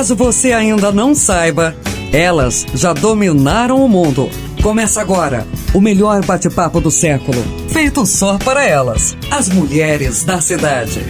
Caso você ainda não saiba, elas já dominaram o mundo. Começa agora o melhor bate-papo do século, feito só para elas, as mulheres da cidade.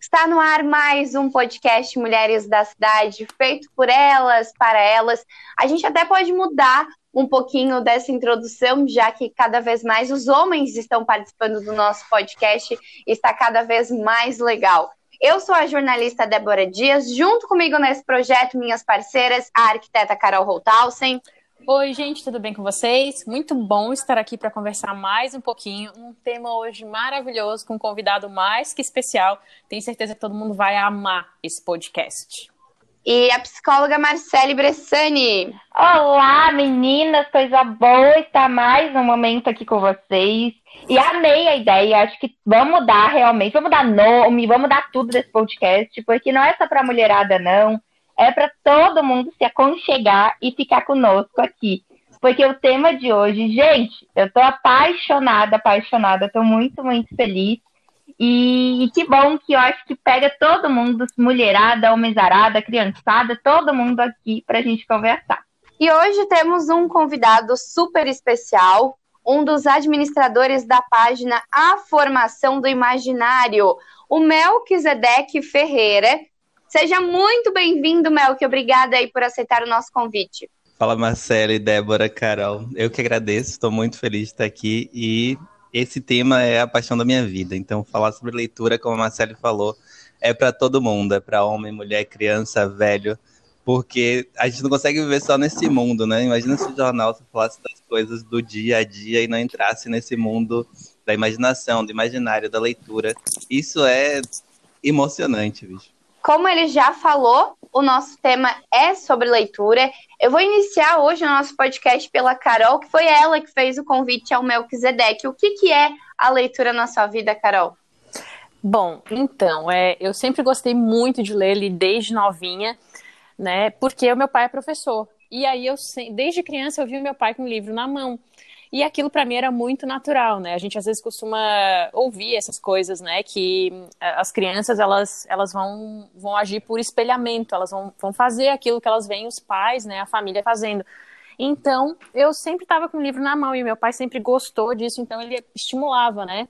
Está no ar mais um podcast Mulheres da Cidade, feito por elas, para elas. A gente até pode mudar um pouquinho dessa introdução, já que cada vez mais os homens estão participando do nosso podcast está cada vez mais legal. Eu sou a jornalista Débora Dias, junto comigo nesse projeto, minhas parceiras, a arquiteta Carol Holthausen. Oi, gente, tudo bem com vocês? Muito bom estar aqui para conversar mais um pouquinho. Um tema hoje maravilhoso, com um convidado mais que especial. Tenho certeza que todo mundo vai amar esse podcast e a psicóloga Marcele Bressani. Olá, meninas, coisa boa estar mais um momento aqui com vocês. E amei a ideia, acho que vamos dar realmente, vamos dar nome, vamos dar tudo desse podcast, porque não é só para mulherada, não. É para todo mundo se aconchegar e ficar conosco aqui. Porque o tema de hoje, gente, eu tô apaixonada, apaixonada, tô muito, muito feliz. E, e, que bom que eu acho que pega todo mundo, mulherada, homenzarada, criançada, todo mundo aqui para a gente conversar. E hoje temos um convidado super especial, um dos administradores da página A Formação do Imaginário, o Melquisedeque Ferreira. Seja muito bem-vindo, Melqui. Obrigada aí por aceitar o nosso convite. Fala, Marcela e Débora, Carol. Eu que agradeço, estou muito feliz de estar aqui e esse tema é a paixão da minha vida. Então, falar sobre leitura, como a Marcele falou, é para todo mundo, é para homem, mulher, criança, velho, porque a gente não consegue viver só nesse mundo, né? Imagina se o jornal falasse das coisas do dia a dia e não entrasse nesse mundo da imaginação, do imaginário, da leitura. Isso é emocionante, bicho. Como ele já falou, o nosso tema é sobre leitura. Eu vou iniciar hoje o nosso podcast pela Carol, que foi ela que fez o convite ao Melquisedeque. O que, que é a leitura na sua vida, Carol? Bom, então, é, eu sempre gostei muito de ler, desde novinha, né? Porque o meu pai é professor. E aí eu, desde criança, eu vi o meu pai com um livro na mão. E aquilo para mim era muito natural, né? A gente às vezes costuma ouvir essas coisas, né? Que eh, as crianças elas, elas vão, vão agir por espelhamento, elas vão, vão fazer aquilo que elas veem os pais, né? A família fazendo. Então, eu sempre estava com o livro na mão e meu pai sempre gostou disso, então ele estimulava, né?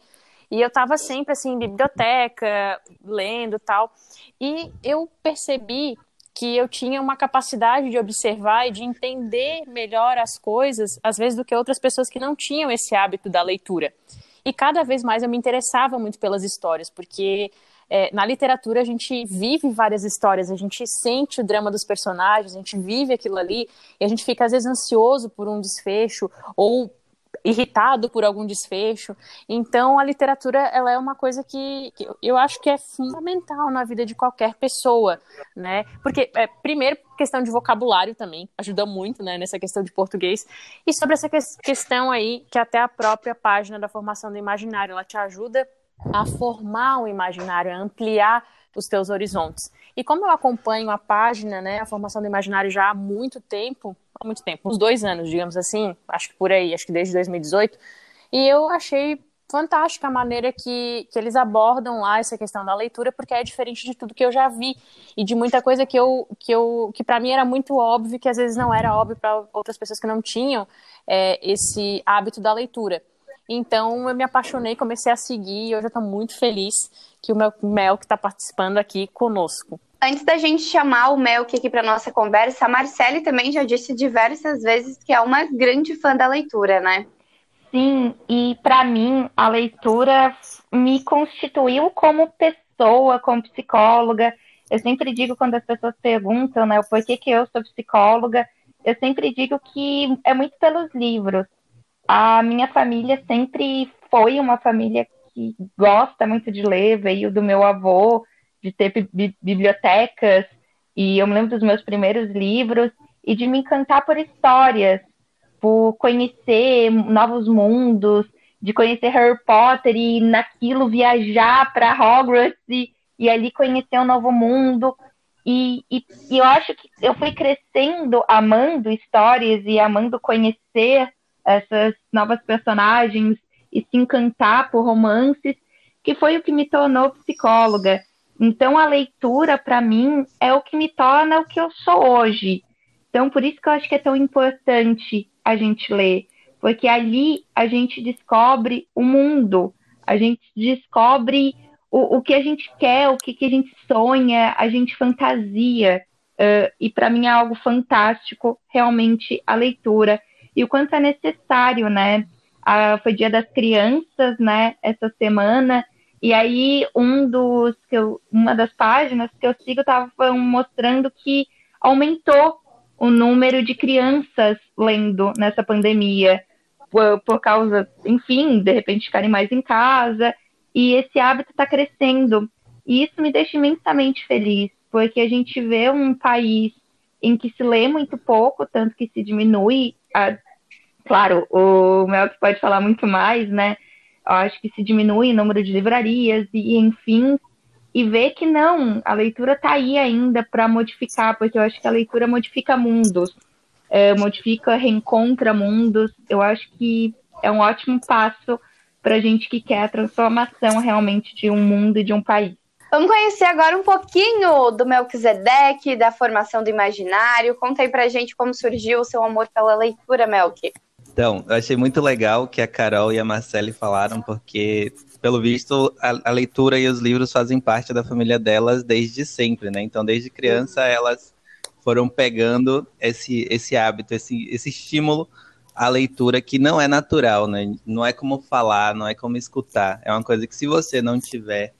E eu estava sempre assim em biblioteca, lendo tal. E eu percebi que eu tinha uma capacidade de observar e de entender melhor as coisas, às vezes, do que outras pessoas que não tinham esse hábito da leitura. E cada vez mais eu me interessava muito pelas histórias, porque é, na literatura a gente vive várias histórias, a gente sente o drama dos personagens, a gente vive aquilo ali, e a gente fica às vezes ansioso por um desfecho, ou irritado por algum desfecho. Então, a literatura ela é uma coisa que, que, eu acho que é fundamental na vida de qualquer pessoa, né? Porque, é, primeiro, questão de vocabulário também ajuda muito, né, nessa questão de português. E sobre essa que questão aí, que até a própria página da formação do imaginário, ela te ajuda a formar o imaginário, a ampliar os teus horizontes. E como eu acompanho a página, né, a formação do imaginário já há muito tempo, há muito tempo, uns dois anos, digamos assim, acho que por aí, acho que desde 2018, e eu achei fantástica a maneira que, que eles abordam lá essa questão da leitura, porque é diferente de tudo que eu já vi e de muita coisa que eu que eu que para mim era muito óbvio que às vezes não era óbvio para outras pessoas que não tinham é, esse hábito da leitura. Então eu me apaixonei, comecei a seguir e hoje eu estou muito feliz que o meu Mel que está participando aqui conosco. Antes da gente chamar o Melk aqui para nossa conversa, a Marcele também já disse diversas vezes que é uma grande fã da leitura, né? Sim, e para mim a leitura me constituiu como pessoa, como psicóloga. Eu sempre digo quando as pessoas perguntam, né, o porquê que eu sou psicóloga, eu sempre digo que é muito pelos livros. A minha família sempre foi uma família que gosta muito de ler, veio do meu avô, de ter bi bibliotecas, e eu me lembro dos meus primeiros livros, e de me encantar por histórias, por conhecer novos mundos, de conhecer Harry Potter e naquilo viajar para Hogwarts e, e, ali conhecer um novo mundo. E, e, e, eu acho que eu fui crescendo amando histórias e amando conhecer essas novas personagens e se encantar por romances. que foi o que me tornou psicóloga. Então, a leitura, para mim, é o que me torna o que eu sou hoje. Então, por isso que eu acho que é tão importante a gente ler, porque ali a gente descobre o mundo, a gente descobre o, o que a gente quer, o que, que a gente sonha, a gente fantasia. Uh, e para mim é algo fantástico, realmente, a leitura. E o quanto é necessário, né? Uh, foi dia das crianças, né? Essa semana. E aí, um dos que eu, uma das páginas que eu sigo estava mostrando que aumentou o número de crianças lendo nessa pandemia, por, por causa, enfim, de repente ficarem mais em casa. E esse hábito está crescendo. E isso me deixa imensamente feliz, porque a gente vê um país em que se lê muito pouco, tanto que se diminui. A... Claro, o Melk pode falar muito mais, né? Acho que se diminui o número de livrarias e, enfim, e ver que não, a leitura está aí ainda para modificar, porque eu acho que a leitura modifica mundos, é, modifica, reencontra mundos. Eu acho que é um ótimo passo para gente que quer a transformação realmente de um mundo e de um país. Vamos conhecer agora um pouquinho do Melquisedeque, da formação do imaginário. Conta aí pra gente como surgiu o seu amor pela leitura, Melk. Então, eu achei muito legal que a Carol e a Marcele falaram, porque, pelo visto, a, a, leitura e os livros fazem parte da família delas desde sempre, né? Então, desde criança, elas foram pegando esse, esse hábito, esse, esse estímulo à leitura que não é natural, né? Não é como falar, não é como escutar. É uma coisa que, se você não tiver,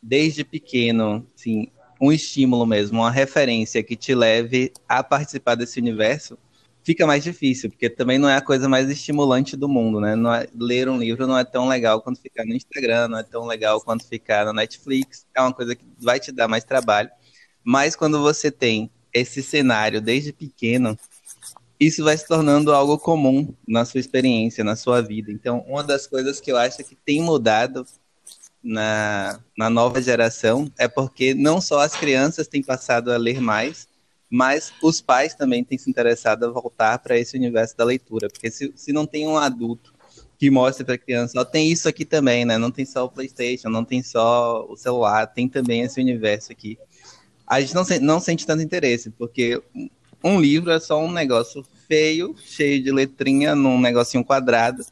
desde pequeno, assim, um estímulo mesmo, uma referência que te leve a participar desse universo, fica mais difícil, porque também não é a coisa mais estimulante do mundo, né? É, ler um livro não é tão legal quanto ficar no Instagram, não é tão legal quanto ficar na Netflix, é uma coisa que vai te dar mais trabalho. Mas quando você tem esse cenário desde pequeno, isso vai se tornando algo comum na sua experiência, na sua vida. Então, uma das coisas que eu acho que tem mudado na, na nova geração é porque não só as crianças têm passado a ler mais, mas os pais também têm se interessado a voltar para esse universo da leitura, porque se, se não tem um adulto que mostre para a criança, ó, tem isso aqui também, né? Não tem só o PlayStation, não tem só o celular, tem também esse universo aqui. A gente não, não sente tanto interesse, porque um livro é só um negócio feio, cheio de letrinha, num negocinho quadrado,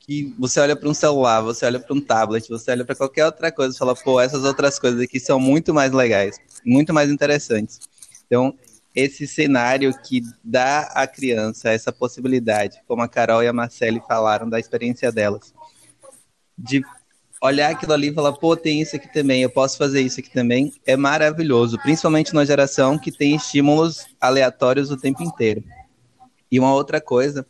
que você olha para um celular, você olha para um tablet, você olha para qualquer outra coisa e fala, pô, essas outras coisas aqui são muito mais legais, muito mais interessantes. Então, esse cenário que dá à criança essa possibilidade, como a Carol e a Marcele falaram da experiência delas, de olhar aquilo ali e falar, pô, tem isso aqui também, eu posso fazer isso aqui também, é maravilhoso, principalmente numa geração que tem estímulos aleatórios o tempo inteiro. E uma outra coisa,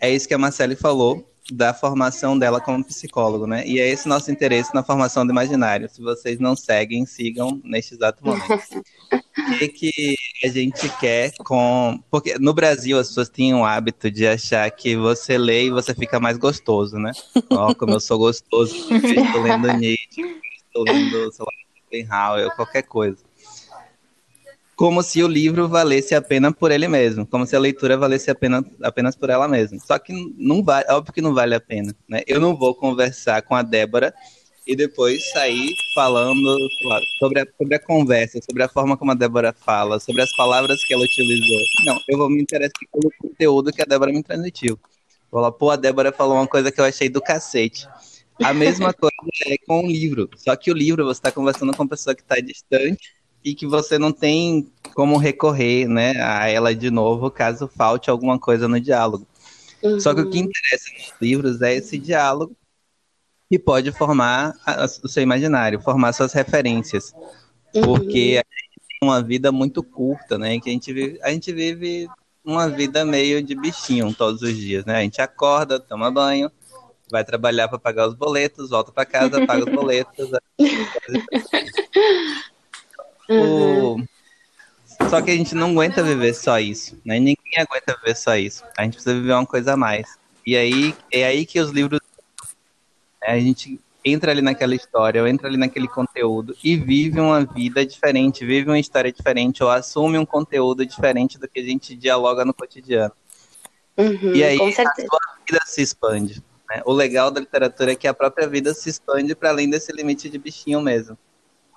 é isso que a Marcele falou, da formação dela como psicólogo, né? E é esse nosso interesse na formação do imaginário. Se vocês não seguem, sigam neste exato momento. o que, que a gente quer com. Porque no Brasil as pessoas têm o hábito de achar que você lê e você fica mais gostoso, né? Ó, oh, como eu sou gostoso, estou lendo Nietzsche, estou lendo, sei lá, Schopenhauer, qualquer coisa como se o livro valesse a pena por ele mesmo, como se a leitura valesse a pena apenas por ela mesma. Só que não vale, óbvio que não vale a pena, né? Eu não vou conversar com a Débora e depois sair falando sobre a, sobre a conversa, sobre a forma como a Débora fala, sobre as palavras que ela utilizou. Não, eu vou me interessar pelo conteúdo que a Débora me transmitiu. Vou lá, pô, a Débora falou uma coisa que eu achei do cacete. A mesma coisa é com o livro, só que o livro você está conversando com uma pessoa que está distante e que você não tem como recorrer né, a ela de novo caso falte alguma coisa no diálogo. Uhum. Só que o que uhum. interessa nos livros é esse diálogo que pode formar a, o seu imaginário, formar suas referências. Uhum. Porque a gente tem uma vida muito curta, né? Que a gente vive, a gente vive uma vida meio de bichinho todos os dias, né? A gente acorda, toma banho, vai trabalhar para pagar os boletos, volta para casa, paga os boletos. Uhum. Só que a gente não aguenta viver só isso, né? Ninguém aguenta viver só isso. A gente precisa viver uma coisa a mais. E aí é aí que os livros né? a gente entra ali naquela história, ou entra ali naquele conteúdo e vive uma vida diferente, vive uma história diferente, ou assume um conteúdo diferente do que a gente dialoga no cotidiano. Uhum, e aí a sua vida se expande. Né? O legal da literatura é que a própria vida se expande para além desse limite de bichinho mesmo.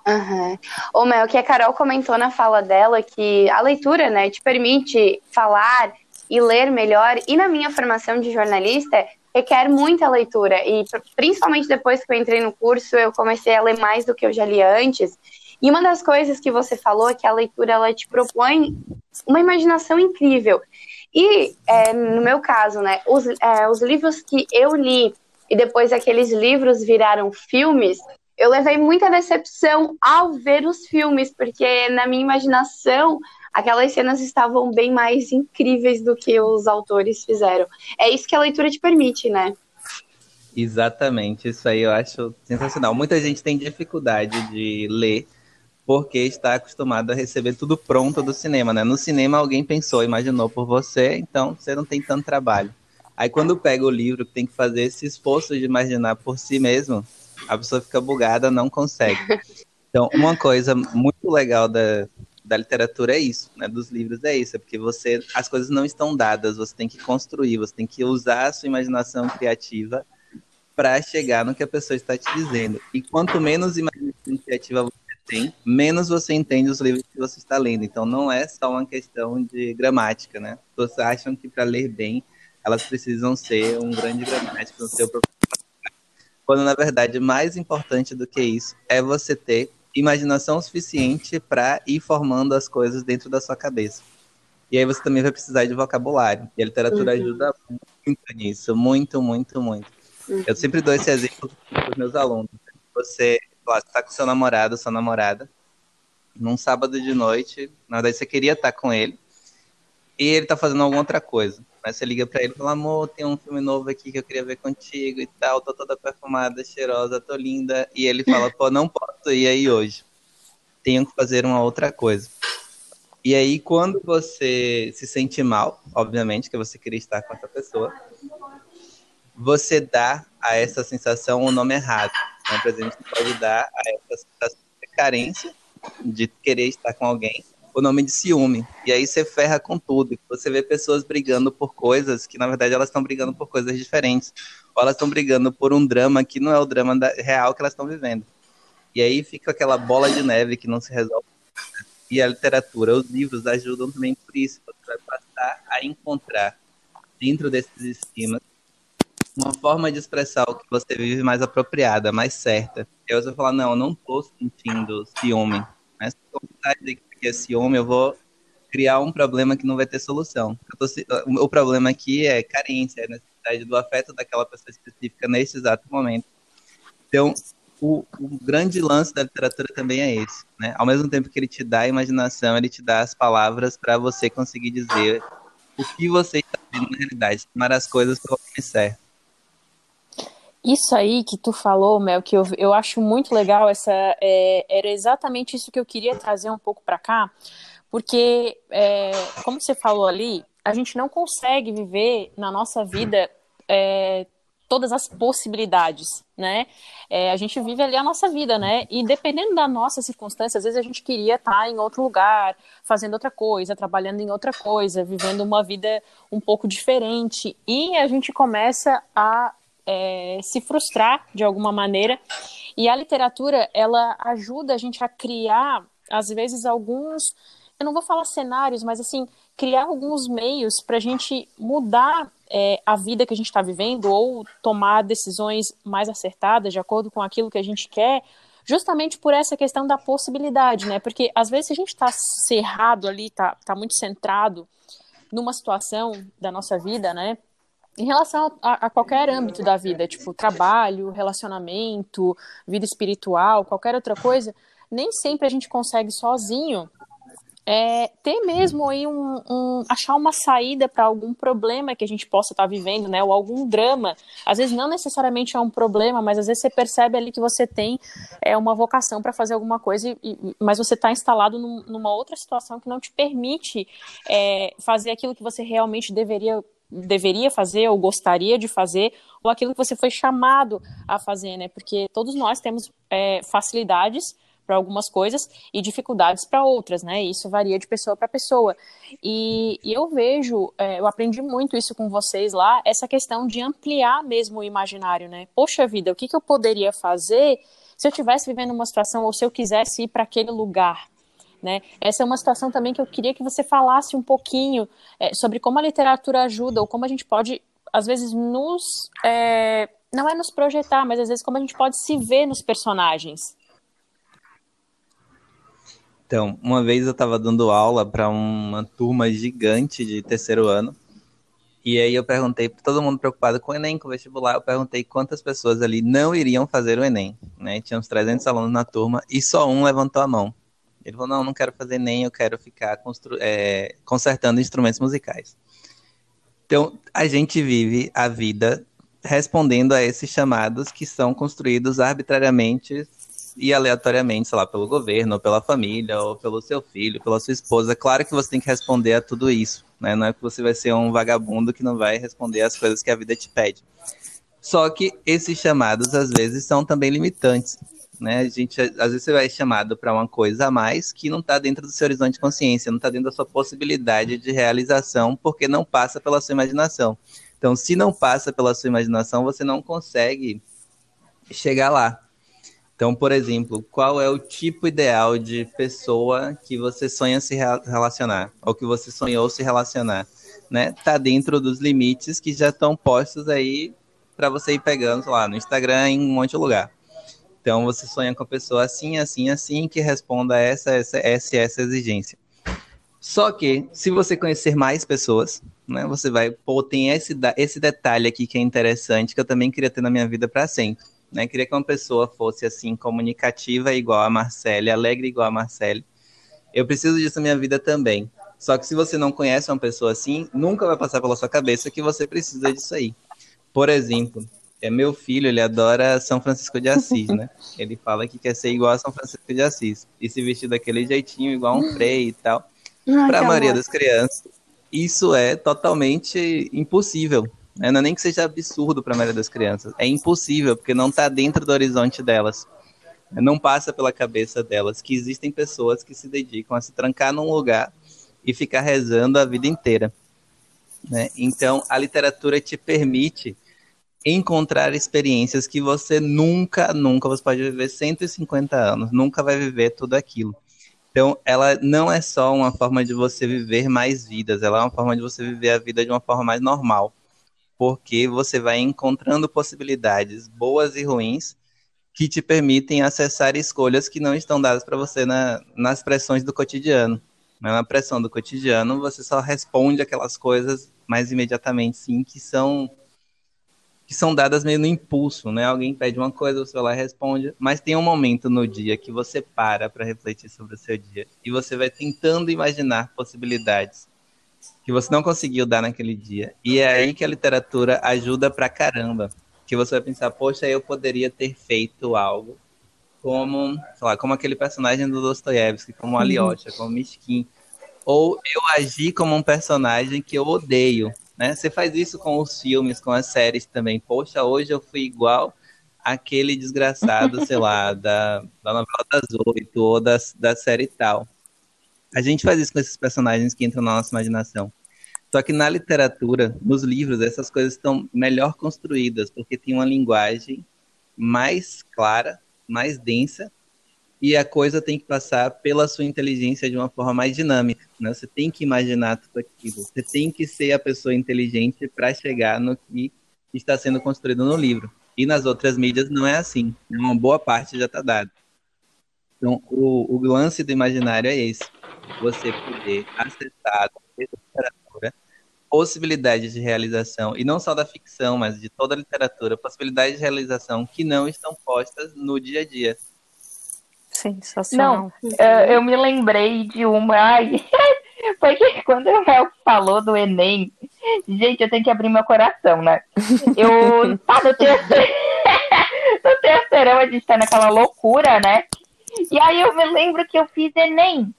Uhum. O Mel, que a Carol comentou na fala dela que a leitura, né, te permite falar e ler melhor. E na minha formação de jornalista, requer muita leitura. E principalmente depois que eu entrei no curso, eu comecei a ler mais do que eu já li antes. E uma das coisas que você falou é que a leitura ela te propõe uma imaginação incrível. E é, no meu caso, né, os, é, os livros que eu li e depois aqueles livros viraram filmes, eu levei muita decepção ao ver os filmes, porque na minha imaginação aquelas cenas estavam bem mais incríveis do que os autores fizeram. É isso que a leitura te permite, né? Exatamente, isso aí eu acho sensacional. Muita gente tem dificuldade de ler porque está acostumado a receber tudo pronto do cinema, né? No cinema alguém pensou, imaginou por você, então você não tem tanto trabalho. Aí quando pega o livro, tem que fazer esse esforço de imaginar por si mesmo, a pessoa fica bugada, não consegue. Então, uma coisa muito legal da, da literatura é isso, né? Dos livros é isso, é porque você as coisas não estão dadas, você tem que construir, você tem que usar a sua imaginação criativa para chegar no que a pessoa está te dizendo. E quanto menos imaginação criativa você tem, menos você entende os livros que você está lendo. Então não é só uma questão de gramática, né? Vocês acham que para ler bem, elas precisam ser um grande gramático seu professor. Quando na verdade mais importante do que isso é você ter imaginação suficiente para ir formando as coisas dentro da sua cabeça. E aí você também vai precisar de vocabulário. E a literatura uhum. ajuda muito nisso, muito, muito, muito. Uhum. Eu sempre dou esse exemplo para os meus alunos. Você lá, você tá com seu namorado, sua namorada, num sábado de noite, na verdade você queria estar com ele, e ele tá fazendo alguma outra coisa. Mas você liga para ele e fala, amor, tem um filme novo aqui que eu queria ver contigo e tal, tô toda perfumada, cheirosa, tô linda. E ele fala, pô, não posso ir aí hoje. Tenho que fazer uma outra coisa. E aí, quando você se sente mal, obviamente, que você queria estar com essa pessoa, você dá a essa sensação o nome errado. Então, por exemplo, você pode dar a essa sensação de carência, de querer estar com alguém, o nome de ciúme. E aí você ferra com tudo. Você vê pessoas brigando por coisas que, na verdade, elas estão brigando por coisas diferentes. Ou elas estão brigando por um drama que não é o drama da, real que elas estão vivendo. E aí fica aquela bola de neve que não se resolve. E a literatura, os livros ajudam também por isso. Você vai passar a encontrar dentro desses esquemas uma forma de expressar o que você vive mais apropriada, mais certa. Eu vou falar, não, eu não estou sentindo ciúme. Né? Se eu vontade que é ciúme, eu vou criar um problema que não vai ter solução. Tô, o problema aqui é carência, é necessidade do afeto daquela pessoa específica nesse exato momento. Então, o, o, grande lance da literatura também é esse, né? Ao mesmo tempo que ele te dá a imaginação, ele te dá as palavras para você conseguir dizer o que você está vivendo na realidade, tomar as coisas pelo nome certo. Isso aí que tu falou, Mel, que eu, eu acho muito legal, essa é, era exatamente isso que eu queria trazer um pouco para cá, porque, é, como você falou ali, a gente não consegue viver na nossa vida é, todas as possibilidades, né? É, a gente vive ali a nossa vida, né? E dependendo da nossa circunstância, às vezes a gente queria estar em outro lugar, fazendo outra coisa, trabalhando em outra coisa, vivendo uma vida um pouco diferente, e a gente começa a é, se frustrar de alguma maneira. E a literatura, ela ajuda a gente a criar, às vezes, alguns. Eu não vou falar cenários, mas assim, criar alguns meios para a gente mudar é, a vida que a gente está vivendo ou tomar decisões mais acertadas de acordo com aquilo que a gente quer, justamente por essa questão da possibilidade, né? Porque às vezes a gente está cerrado ali, tá, tá muito centrado numa situação da nossa vida, né? Em relação a, a, qualquer âmbito da vida, tipo trabalho, relacionamento, vida espiritual, qualquer outra coisa, nem sempre a gente consegue sozinho é, ter mesmo aí um, um achar uma saída para algum problema que a gente possa estar tá vivendo, né? Ou algum drama. Às vezes não necessariamente é um problema, mas às vezes você percebe ali que você tem é, uma vocação para fazer alguma coisa, e, mas você está instalado num, numa outra situação que não te permite é, fazer aquilo que você realmente deveria deveria fazer ou gostaria de fazer, ou aquilo que você foi chamado a fazer, né? Porque todos nós temos é, facilidades para algumas coisas e dificuldades para outras, né? Isso varia de pessoa para pessoa. E, e, eu vejo, é, eu aprendi muito isso com vocês lá, essa questão de ampliar mesmo o imaginário, né? Poxa vida, o que, que eu poderia fazer se eu estivesse vivendo uma situação ou se eu quisesse ir para aquele lugar? Né? Essa é uma situação também que eu queria que você falasse um pouquinho é, sobre como a literatura ajuda ou como a gente pode, às vezes, nos. É, não é nos projetar, mas às vezes como a gente pode se ver nos personagens. Então, uma vez eu estava dando aula para uma turma gigante de terceiro ano. E aí eu perguntei, todo mundo preocupado com o Enem, com o vestibular, eu perguntei quantas pessoas ali não iriam fazer o Enem, né? Tinha uns 300 alunos na turma e só um levantou a mão. Ele falou, não, não quero fazer Enem, eu quero ficar é, consertando instrumentos musicais. Então, a gente vive a vida respondendo a esses chamados que são construídos arbitrariamente e aleatoriamente, sei lá, pelo governo, ou pela família, ou pelo seu filho, pela sua esposa. Claro que você tem que responder a tudo isso, né? Não é que você vai ser um vagabundo que não vai responder às coisas que a vida te pede. Só que esses chamados, às vezes, são também limitantes. Né? A gente, às vezes você vai chamado para uma coisa a mais que não está dentro do seu horizonte de consciência, não está dentro da sua possibilidade de realização, porque não passa pela sua imaginação. Então, se não passa pela sua imaginação, você não consegue chegar lá. Então, por exemplo, qual é o tipo ideal de pessoa que você sonha se relacionar, ou que você sonhou se relacionar, né? Tá dentro dos limites que já estão postos aí para você ir pegando, lá, no Instagram, em um monte de lugar. Então, você sonha com a pessoa assim, assim, assim, que responda a essa, essa, essa, essa exigência. Só que, se você conhecer mais pessoas, né, você vai, pô, tem esse, esse detalhe aqui que é interessante, que eu também queria ter na minha vida para sempre né? Queria que uma pessoa fosse assim comunicativa igual a Marcele, alegre igual a Marcele. Eu preciso disso na minha vida também. Só que se você não conhece uma pessoa assim, nunca vai passar pela sua cabeça que você precisa disso aí. Por exemplo, é meu filho, ele adora São Francisco de Assis, né? Ele fala que quer ser igual a São Francisco de Assis e se vestir daquele jeitinho, igual um frei e tal. Para a maioria amor. das crianças, isso é totalmente impossível. Né? Não é nem que seja absurdo para a maioria das crianças. É impossível, porque não está dentro do horizonte delas. Não passa pela cabeça delas que existem pessoas que se dedicam a se trancar num lugar e ficar rezando a vida inteira. Né? Então, a literatura te permite encontrar experiências que você nunca, nunca, você pode viver 150 anos, nunca vai viver tudo aquilo. Então, ela não é só uma forma de você viver mais vidas, ela é uma forma de você viver a vida de uma forma mais normal porque você vai encontrando possibilidades boas e ruins que te permitem acessar escolhas que não estão dadas para você na, nas pressões do cotidiano. Na pressão do cotidiano, você só responde aquelas coisas mais imediatamente, sim, que são que são dadas meio no impulso, né? Alguém pede uma coisa, você vai lá e responde, mas tem um momento no dia que você para para refletir sobre o seu dia e você vai tentando imaginar possibilidades que você não conseguiu dar naquele dia. E é aí que a literatura ajuda pra caramba. Que você vai pensar, poxa, eu poderia ter feito algo como, sei lá, como aquele personagem do Dostoiévski, como Alyosha, como Mishkin. Ou eu agi como um personagem que eu odeio, né? Você faz isso com os filmes, com as séries também. Poxa, hoje eu fui igual aquele desgraçado, sei lá, da, da novela das oito ou da, da série tal. A gente faz isso com esses personagens que entram na nossa imaginação. Só que na literatura, nos livros, essas coisas estão melhor construídas, porque tem uma linguagem mais clara, mais densa, e a coisa tem que passar pela sua inteligência de uma forma mais dinâmica. Né? Você tem que imaginar tudo aquilo. Você tem que ser a pessoa inteligente para chegar no que está sendo construído no livro. E nas outras mídias não é assim. Uma boa parte já está dada. Então, o, o lance do imaginário é esse você poder acessar literatura possibilidades de realização, e não só da ficção, mas de toda a literatura, possibilidades de realização que não estão postas no dia a dia. Sensacional. Não, eu me lembrei de uma. Ai, porque quando o Mel falou do Enem, gente, eu tenho que abrir meu coração, né? Eu. Tá no terceiro. no terceirão a gente tá naquela loucura, né? E aí eu me lembro que eu fiz Enem.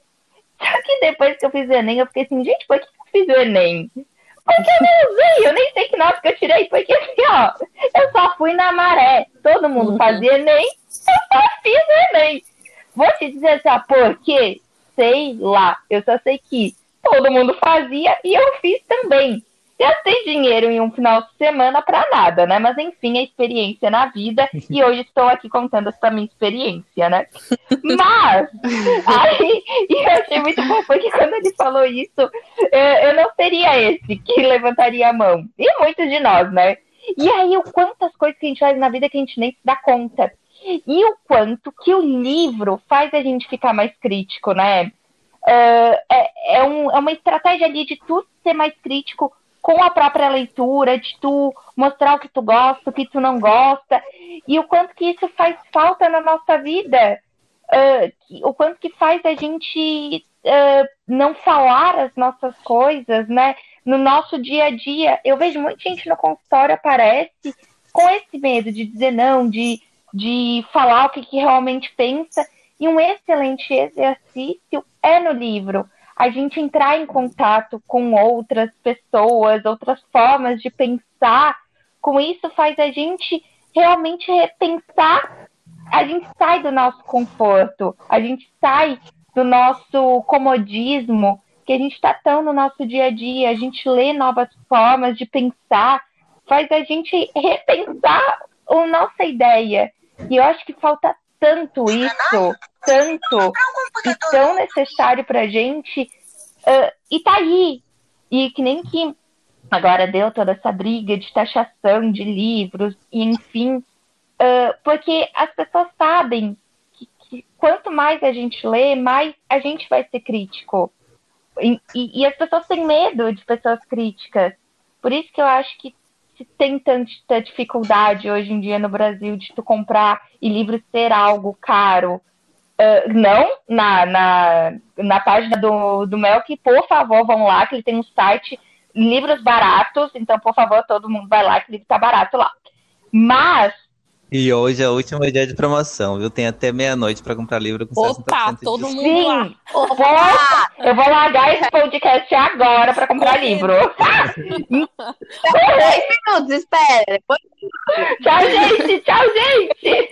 Só que depois que eu fiz o Enem, eu fiquei assim, gente, por que eu fiz o Enem? Porque eu nem usei, eu nem sei que nota que eu tirei, porque assim, ó, eu só fui na maré. Todo mundo uhum. fazia Enem, eu só fiz o Enem. Vou te dizer assim, ah, por quê? Sei lá. Eu só sei que todo mundo fazia e eu fiz também. Gastei dinheiro em um final de semana para nada, né? Mas enfim, a experiência na vida e hoje estou aqui contando essa minha experiência, né? Mas, aí, e eu achei muito bom, porque quando ele falou isso, eu, não seria esse que levantaria a mão. E muitos de nós, né? E aí, o quantas coisas que a gente faz na vida que a gente nem se dá conta. E o quanto que o livro faz a gente ficar mais crítico, né? Uh, é, é, um, é uma estratégia ali de tu ser mais crítico com a própria leitura, de tu mostrar o que tu gosta, o que tu não gosta, e o quanto que isso faz falta na nossa vida, uh, o quanto que faz a gente uh, não falar as nossas coisas, né? No nosso dia a dia. Eu vejo muita gente no consultório aparece com esse medo de dizer não, de, de falar o que, que realmente pensa. E um excelente exercício é no livro a gente entrar em contato com outras pessoas, outras formas de pensar. Com isso faz a gente realmente repensar. A gente sai do nosso conforto, a gente sai do nosso comodismo que a gente está tão no nosso dia a dia, a gente lê novas formas de pensar, faz a gente repensar a nossa ideia. E eu acho que falta tanto isso, tanto e tão necessário pra gente, uh, e tá aí. E que nem que agora deu toda essa briga de taxação de livros, e enfim, uh, porque as pessoas sabem que, que, quanto mais a gente lê, mais a gente vai ser crítico. E, e, e as pessoas têm medo de pessoas críticas. Por isso que eu acho que se tem tanta dificuldade hoje em dia no Brasil de tu comprar e livro ser algo caro. Uh, não, na, na, na página do, do Melk, por favor, vão lá, que ele tem um site, livros baratos, então, por favor, todo mundo vai lá, que o livro tá barato lá. Mas e hoje é o último dia de promoção, viu? Tem até meia-noite para comprar livro com Opa, 60% todo mundo Sim. lá. Opa, eu vou largar esse podcast agora para comprar livro. 10 minutos, espera. Tchau, gente, tchau, gente.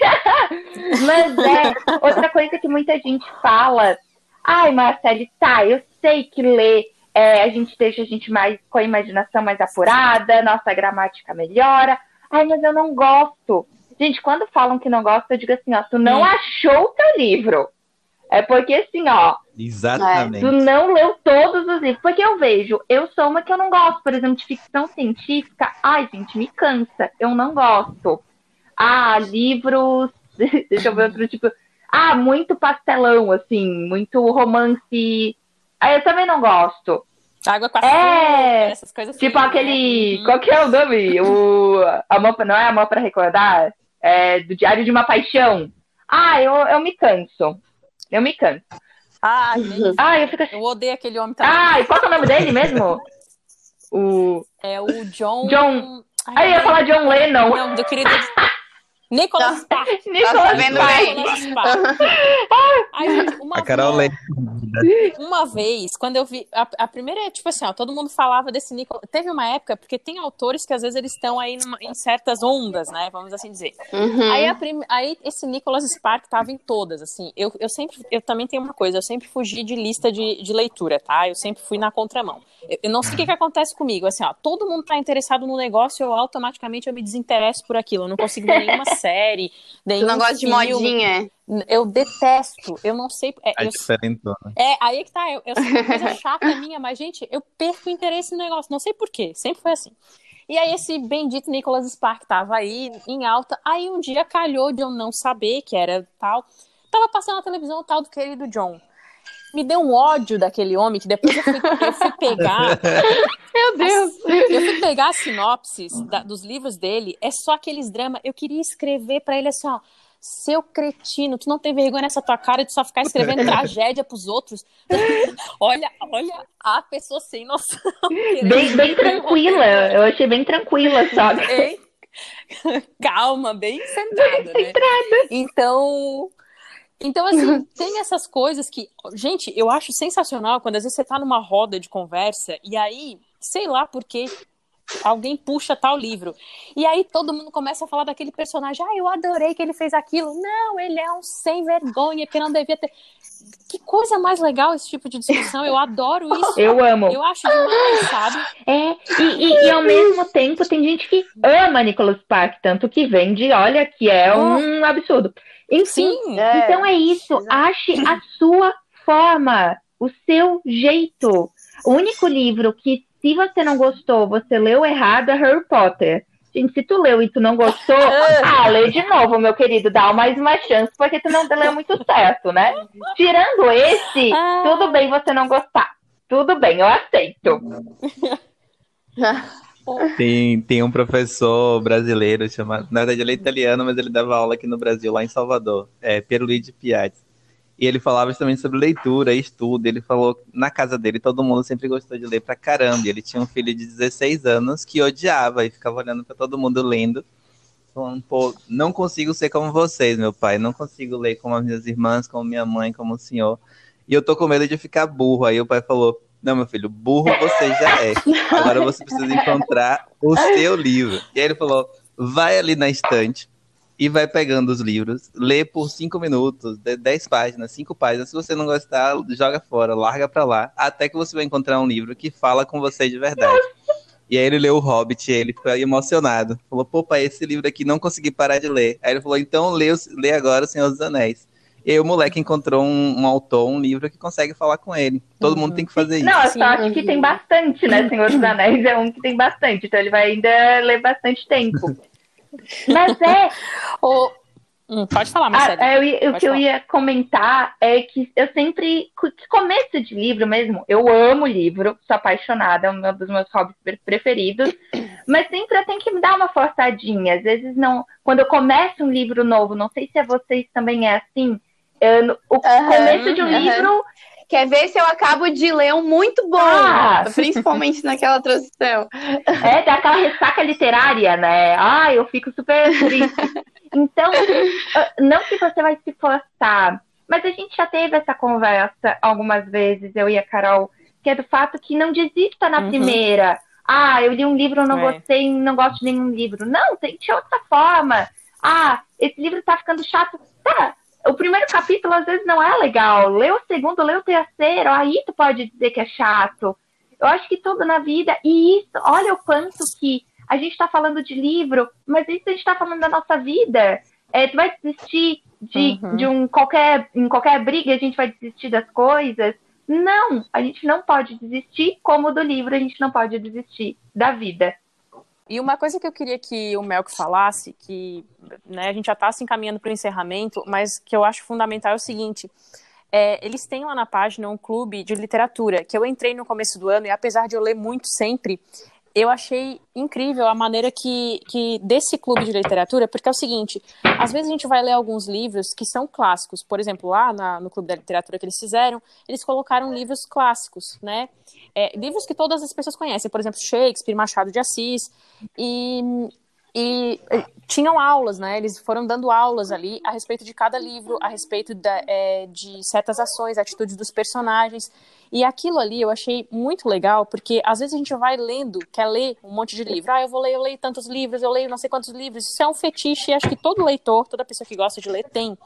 Mas é, outra coisa que muita gente fala, ai, Marcele, tá, eu sei que ler é, a gente deixa a gente mais com a imaginação mais apurada, nossa gramática melhora. Ai, mas eu não gosto. Gente, quando falam que não gosta, eu digo assim, ó, tu não hum. achou o teu livro. É porque assim, ó. Exatamente. Tu não leu todos os livros. Porque eu vejo, eu sou uma que eu não gosto, por exemplo, de ficção científica. Ai, gente, me cansa. Eu não gosto. Ah, livros. Deixa eu ver outro tipo. Ah, muito pastelão, assim, muito romance. Ah, eu também não gosto. Água com açúcar, é, essas coisas Tipo assim, aquele. Né? Qual que é o nome? O... Amor, não é Amor para Recordar? É, do Diário de uma Paixão. Ah, eu, eu me canso. Eu me canso. Ah, gente, ah eu, fico... eu odeio aquele homem também. Ah, e qual é o nome dele mesmo? o... É o John. John. Ai, eu ia falar John Lennon. Não, do querido. Nicolas Spark. Nicolas Spark. uma, a Carol vez, uma vez, quando eu vi. A, a, primeira, tipo assim, ó, todo mundo falava desse Nicolas. Teve uma época, porque tem autores que às vezes eles estão aí numa, em certas ondas, né? Vamos assim dizer. Uhum. Aí, prim, aí esse Nicolas Spark tava em todas, assim. Eu, eu sempre. Eu também tenho uma coisa, eu sempre fugi de lista de, de leitura, tá? Eu sempre fui na contramão. Eu, eu não sei o que, que acontece comigo, assim, ó. Todo mundo tá interessado no negócio, eu automaticamente eu me desinteresso por aquilo. Eu não consigo ver nenhuma série. Tu não gosta de modinha? Eu detesto, eu não sei. É, é eu, diferentona. É, aí é que tá. Eu, eu sei uma coisa chata minha, mas, gente, eu perco interesse no negócio. Não sei porquê, sempre foi assim. E aí, esse bendito Nicholas Spark tava aí em alta. Aí, um dia calhou de eu não saber que era tal. Tava passando na televisão o tal do querido John. Me deu um ódio daquele homem que depois eu fui, eu fui pegar. Meu Deus! As, eu fui pegar as sinopses da, dos livros dele. É só aqueles dramas. Eu queria escrever para ele assim, ó seu cretino, tu não tem vergonha nessa tua cara de só ficar escrevendo tragédia pros outros? olha, olha a pessoa sem noção. Bem, bem tranquila, eu achei bem tranquila, sabe? Calma, bem centrada, bem né? Centrada. Então, então, assim, tem essas coisas que, gente, eu acho sensacional quando às vezes você tá numa roda de conversa e aí, sei lá por quê, alguém puxa tal livro. E aí todo mundo começa a falar daquele personagem. Ah, eu adorei que ele fez aquilo. Não, ele é um sem vergonha, que não devia ter. Que coisa mais legal esse tipo de discussão. Eu adoro isso. Eu amo. Eu acho demais, sabe? É, e, e, e ao mesmo tempo tem gente que ama Nicholas Spark, tanto que vende, olha, que é um absurdo. Enfim, Sim, É, então é isso. exato. Ache a sua forma, o seu jeito. O único livro que, se você não gostou, você leu errado é Harry Potter. Gente, se tu leu e tu não gostou, ah, lê de novo, meu querido, dá mais uma chance, porque tu não leu muito certo, né? Tirando esse, Ah. tudo bem você não gostar. Tudo bem, eu aceito. Tem, tem um professor brasileiro chamado. Na verdade, ele é italiano, mas ele dava aula aqui no Brasil, lá em Salvador. É Pierluigi Piatti. E ele falava justamente sobre leitura estudo. Ele falou na casa dele todo mundo sempre gostou de ler pra caramba. E ele tinha um filho de 16 anos que odiava e ficava olhando pra todo mundo lendo. Falando, pô, não consigo ser como vocês, meu pai. Não consigo ler como as minhas irmãs, como minha mãe, como o senhor. E eu tô com medo de ficar burro. Aí o pai falou: Não, meu filho, burro você já é. Agora você precisa encontrar o seu livro. E aí ele falou: vai ali na estante e vai pegando os livros, lê por cinco minutos, de- dez páginas, cinco páginas. Se você não gostar, joga fora, larga pra lá, até que você vai encontrar um livro que fala com você de verdade. E aí ele leu o Hobbit, e ele ficou emocionado. Falou, pô, pai, esse livro aqui não consegui parar de ler. Aí ele falou, então lê, lê agora O Senhor dos Anéis. E aí o moleque encontrou um, um autor, um livro que consegue falar com ele. Todo mundo tem que fazer isso. Não, eu Sim. só acho que tem bastante, né? Senhor dos Anéis é um que tem bastante, então ele vai ainda ler bastante tempo. Mas é, Ou... Hum, pode falar, Ah, Marcelo. eu ia- o que eu falar. ia comentar é que eu sempre, que começo de livro mesmo, eu amo livro, sou apaixonada, é um dos meus hobbies pre- preferidos, mas sempre eu tenho que me dar uma forçadinha. Às vezes não, quando eu começo um livro novo, não sei se é vocês também é assim, eu- o Aham, começo de um aham. livro, Quer ver se eu acabo de ler um muito bom, Ah! principalmente naquela transição. é daquela ressaca literária, né? Ah, eu fico super triste. Então, ah, não que você vai se forçar, mas a gente já teve essa conversa algumas vezes, eu e a Carol, que é do fato que não desista na Uhum. primeira. Ah, eu li um livro, não É. gostei, não gosto de nenhum livro. Não, tente outra forma. Ah, esse livro tá ficando chato. Tá, o primeiro capítulo às vezes não é legal. Lê o segundo, lê o terceiro, aí tu pode dizer que é chato. Eu acho que tudo na vida, e isso, olha o quanto que a gente está falando de livro, mas isso a gente está falando da nossa vida. É, tu vai desistir de, Uhum. de um qualquer, em qualquer briga, a gente vai desistir das coisas. Não, a gente não pode desistir, como do livro a gente não pode desistir da vida. E uma coisa que eu queria que o Melk falasse, que né, a gente já está se encaminhando para o encerramento, mas que eu acho fundamental é o seguinte: é, eles têm lá na página um clube de literatura que eu entrei no começo do ano e apesar de eu ler muito sempre, eu achei incrível a maneira que, que desse clube de literatura, porque é o seguinte, às vezes a gente vai ler alguns livros que são clássicos, por exemplo, lá na- no clube da literatura que eles fizeram, eles colocaram livros clássicos, né? É, livros que todas as pessoas conhecem, por exemplo, Shakespeare, Machado de Assis, e, e eh, tinham aulas, né? Eles foram dando aulas ali a respeito de cada livro, a respeito da, eh, de certas ações, atitudes dos personagens. E aquilo ali eu achei muito legal, porque às vezes a gente vai lendo, quer ler um monte de livro. Ah, eu vou ler, eu leio tantos livros, eu leio não sei quantos livros. Isso é um fetiche, acho que todo leitor, toda pessoa que gosta de ler tem.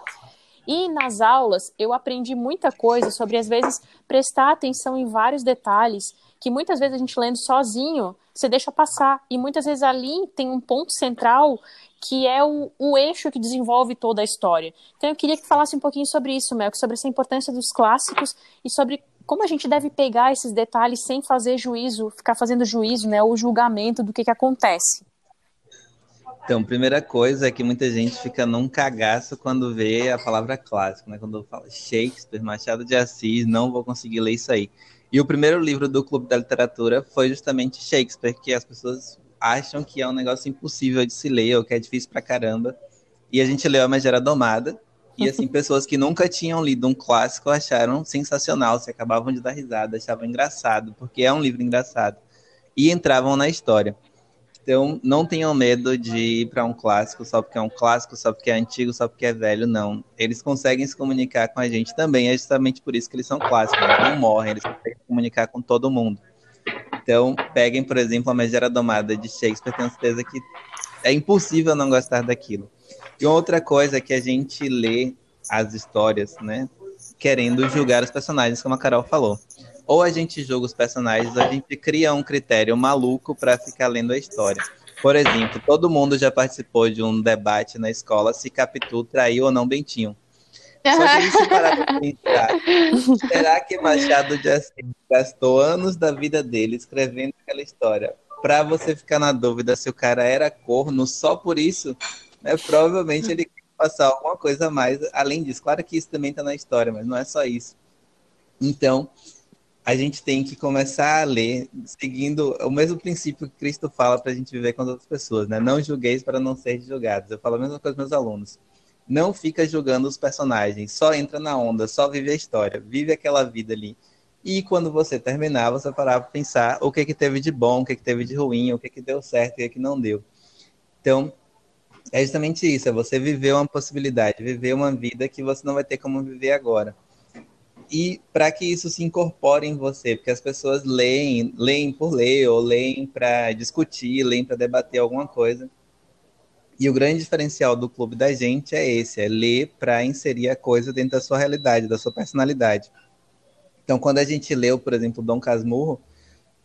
E nas aulas eu aprendi muita coisa sobre, às vezes, prestar atenção em vários detalhes que muitas vezes a gente lendo sozinho, você deixa passar. E muitas vezes ali tem um ponto central que é o, o eixo que desenvolve toda a história. Então eu queria que falasse um pouquinho sobre isso, Melk, sobre essa importância dos clássicos e sobre como a gente deve pegar esses detalhes sem fazer juízo, ficar fazendo juízo, né, ou julgamento do que, que acontece. Então, primeira coisa é que muita gente fica num cagaço quando vê a palavra clássico, né? Quando fala Shakespeare, Machado de Assis, não vou conseguir ler isso aí. E o primeiro livro do Clube da Literatura foi justamente Shakespeare, que as pessoas acham que é um negócio impossível de se ler, ou que é difícil pra caramba. E a gente leu A Megera Domada, e assim, pessoas que nunca tinham lido um clássico acharam sensacional, se acabavam de dar risada, achavam engraçado, porque é um livro engraçado. E entravam na história. Então, não tenham medo de ir para um clássico só porque é um clássico, só porque é antigo, só porque é velho, não. Eles conseguem se comunicar com a gente também, é justamente por isso que eles são clássicos, eles não morrem, eles conseguem se comunicar com todo mundo. Então, peguem, por exemplo, a Megera Domada de Shakespeare, tenho certeza que é impossível não gostar daquilo. E outra coisa é que a gente lê as histórias, né, querendo julgar os personagens, como a Carol falou. Ou a gente julga os personagens, ou a gente cria um critério maluco para ficar lendo a história. Por exemplo, todo mundo já participou de um debate na escola se Capitu traiu ou não Bentinho. Só que se parar pra pensar, será que Machado de Assis gastou anos da vida dele escrevendo aquela história para você ficar na dúvida se o cara era corno só por isso? Né? Provavelmente ele quer passar alguma coisa a mais além disso. Claro que isso também está na história, mas não é só isso. Então, a gente tem que começar a ler seguindo o mesmo princípio que Cristo fala para a gente viver com as outras pessoas, né? Não julgueis para não ser julgados. Eu falo a mesma coisa com meus alunos. Não fica julgando os personagens, só entra na onda, só vive a história, vive aquela vida ali. E quando você terminar, você parar para pensar o que que teve de bom, o que que teve de ruim, o que que deu certo, o que que não deu. Então, é justamente isso, é você viver uma possibilidade, viver uma vida que você não vai ter como viver agora e para que isso se incorpore em você, porque as pessoas leem, leem por ler, ou leem para discutir, leem para debater alguma coisa. E o grande diferencial do clube da gente é esse, é ler para inserir a coisa dentro da sua realidade, da sua personalidade. Então, quando a gente leu, por exemplo, Dom Casmurro,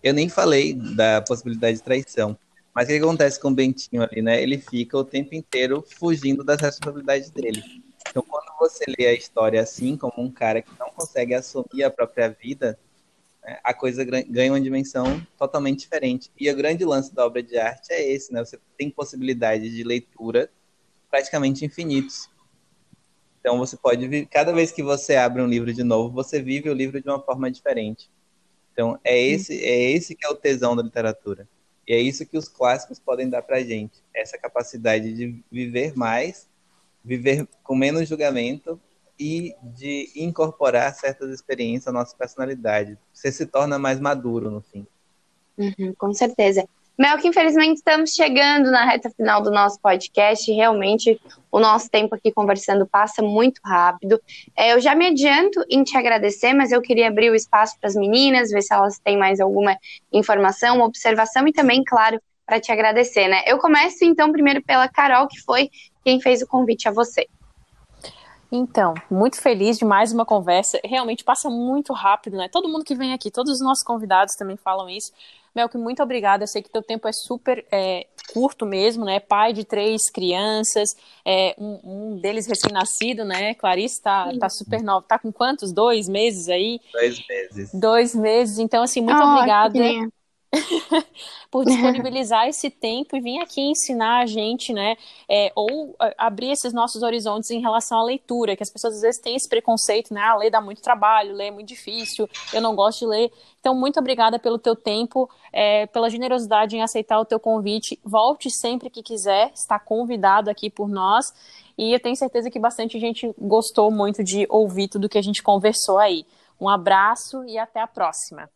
eu nem falei da possibilidade de traição. Mas o que acontece com o Bentinho ali, né? Ele fica o tempo inteiro fugindo das responsabilidades dele. Então, quando você lê a história assim, como um cara que não consegue assumir a própria vida, né, a coisa ganha uma dimensão totalmente diferente. E o grande lance da obra de arte é esse, né? Você tem possibilidades de leitura praticamente infinitos. Então você pode cada vez que você abre um livro de novo, você vive o livro de uma forma diferente. Então é esse é esse que é o tesão da literatura. E é isso que os clássicos podem dar para gente, essa capacidade de viver mais viver com menos julgamento e de incorporar certas experiências à nossa personalidade. Você se torna mais maduro no fim. Uhum, com certeza. Mel, que infelizmente estamos chegando na reta final do nosso podcast. Realmente, o nosso tempo aqui conversando passa muito rápido. É, eu já me adianto em te agradecer, mas eu queria abrir o espaço para as meninas, ver se elas têm mais alguma informação, observação e também, claro, para te agradecer, né? Eu começo então primeiro pela Carol, que foi quem fez o convite a você. Então, muito feliz de mais uma conversa. Realmente passa muito rápido, né? Todo mundo que vem aqui, todos os nossos convidados também falam isso. Melk, muito obrigada. Eu sei que teu tempo é super é, curto mesmo, né? Pai de três crianças, é, um, um, deles recém-nascido, né? Clarice tá, tá super nova. Tá com quantos? Dois meses aí? Dois meses. Dois meses. Então, assim, muito oh, obrigada. Por disponibilizar esse tempo e vir aqui ensinar a gente, né? É, ou abrir esses nossos horizontes em relação à leitura, que as pessoas às vezes têm esse preconceito, né? Ah, ler dá muito trabalho, ler é muito difícil, eu não gosto de ler. Então, muito obrigada pelo teu tempo, é, pela generosidade em aceitar o teu convite. Volte sempre que quiser, está convidado aqui por nós. E eu tenho certeza que bastante gente gostou muito de ouvir tudo que a gente conversou aí. Um abraço e até a próxima.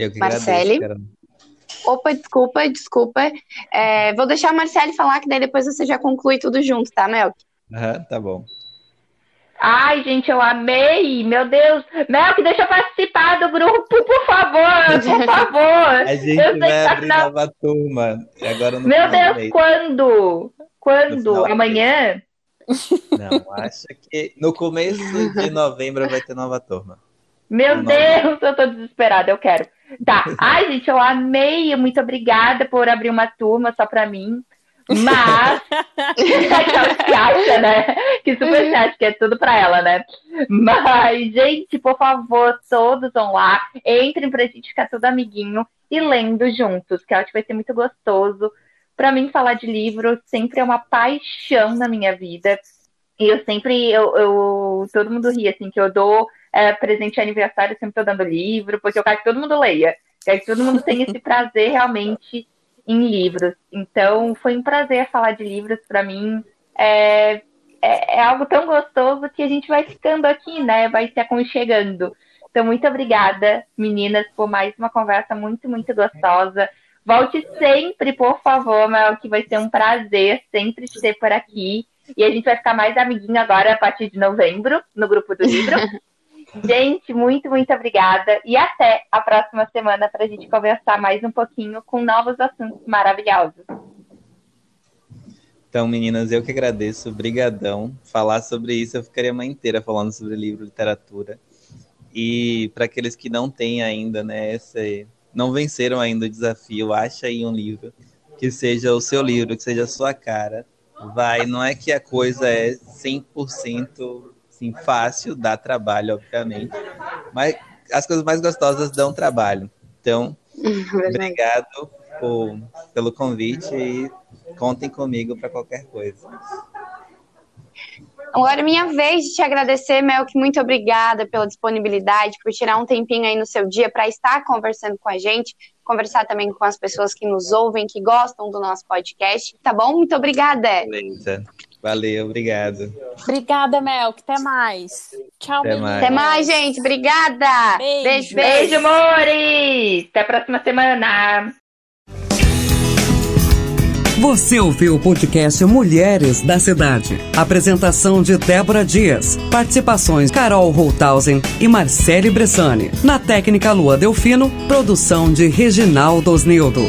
Eu que Marcele. Agradeço, Opa, desculpa, desculpa. É, vou deixar a Marcele falar, que daí depois você já conclui tudo junto, tá, Melk? Aham, tá bom. Ai, gente, eu amei! Meu Deus! Melk, deixa eu participar do grupo, por favor! Por favor! A gente vai abrir na... nova turma. Agora Meu Deus, quando? Quando? Amanhã? Não, acho que no começo de novembro vai ter nova turma. Meu Deus, eu tô desesperada, eu quero. Tá. Ai, gente, eu amei. Muito obrigada por abrir uma turma só pra mim. Mas. que acha, né? Que super chat, que é tudo pra ela, né? Mas, gente, por favor, todos vão lá. Entrem pra gente ficar tudo amiguinho e lendo juntos, que eu acho que vai ser muito gostoso. Pra mim, falar de livro sempre é uma paixão na minha vida. E eu sempre, eu, eu todo mundo ri, assim, que eu dou é, presente de aniversário, sempre tô dando livro, porque eu quero que todo mundo leia. Quero que todo mundo tenha esse prazer realmente em livros. Então, foi um prazer falar de livros para mim. É, é, é, algo tão gostoso que a gente vai ficando aqui, né? Vai se aconchegando. Então, muito obrigada, meninas, por mais uma conversa muito, muito gostosa. Volte sempre, por favor, Mel, que vai ser um prazer sempre te ter por aqui. E a gente vai ficar mais amiguinho agora a partir de novembro, no grupo do livro. Gente, muito, muito obrigada. E até a próxima semana para a gente conversar mais um pouquinho com novos assuntos maravilhosos. Então, meninas, eu que agradeço, brigadão. Falar sobre isso, eu ficaria uma inteira falando sobre livro, literatura. E para aqueles que não têm ainda, né, esse, não venceram ainda o desafio, acha aí um livro que seja o seu livro, que seja a sua cara. Vai, não é que a coisa é 100% assim, fácil, dá trabalho, obviamente, mas as coisas mais gostosas dão trabalho. Então, obrigado por, pelo convite e contem comigo para qualquer coisa. Agora é minha vez de te agradecer, Melk. Muito obrigada pela disponibilidade, por tirar um tempinho aí no seu dia para estar conversando com a gente, conversar também com as pessoas que nos ouvem, que gostam do nosso podcast. Tá bom? Muito obrigada. Beleza. Valeu, obrigado. Obrigada, Melk. Até mais. Tchau, Até mais. Até mais, gente. Obrigada. Beijo. beijo. Beijo, amores! Até a próxima semana! Você ouviu o podcast Mulheres da Cidade. Apresentação de Débora Dias. Participações Carol Holthausen e Marcele Bressani. Na técnica Lua Delfino, produção de Reginaldo Osnildo.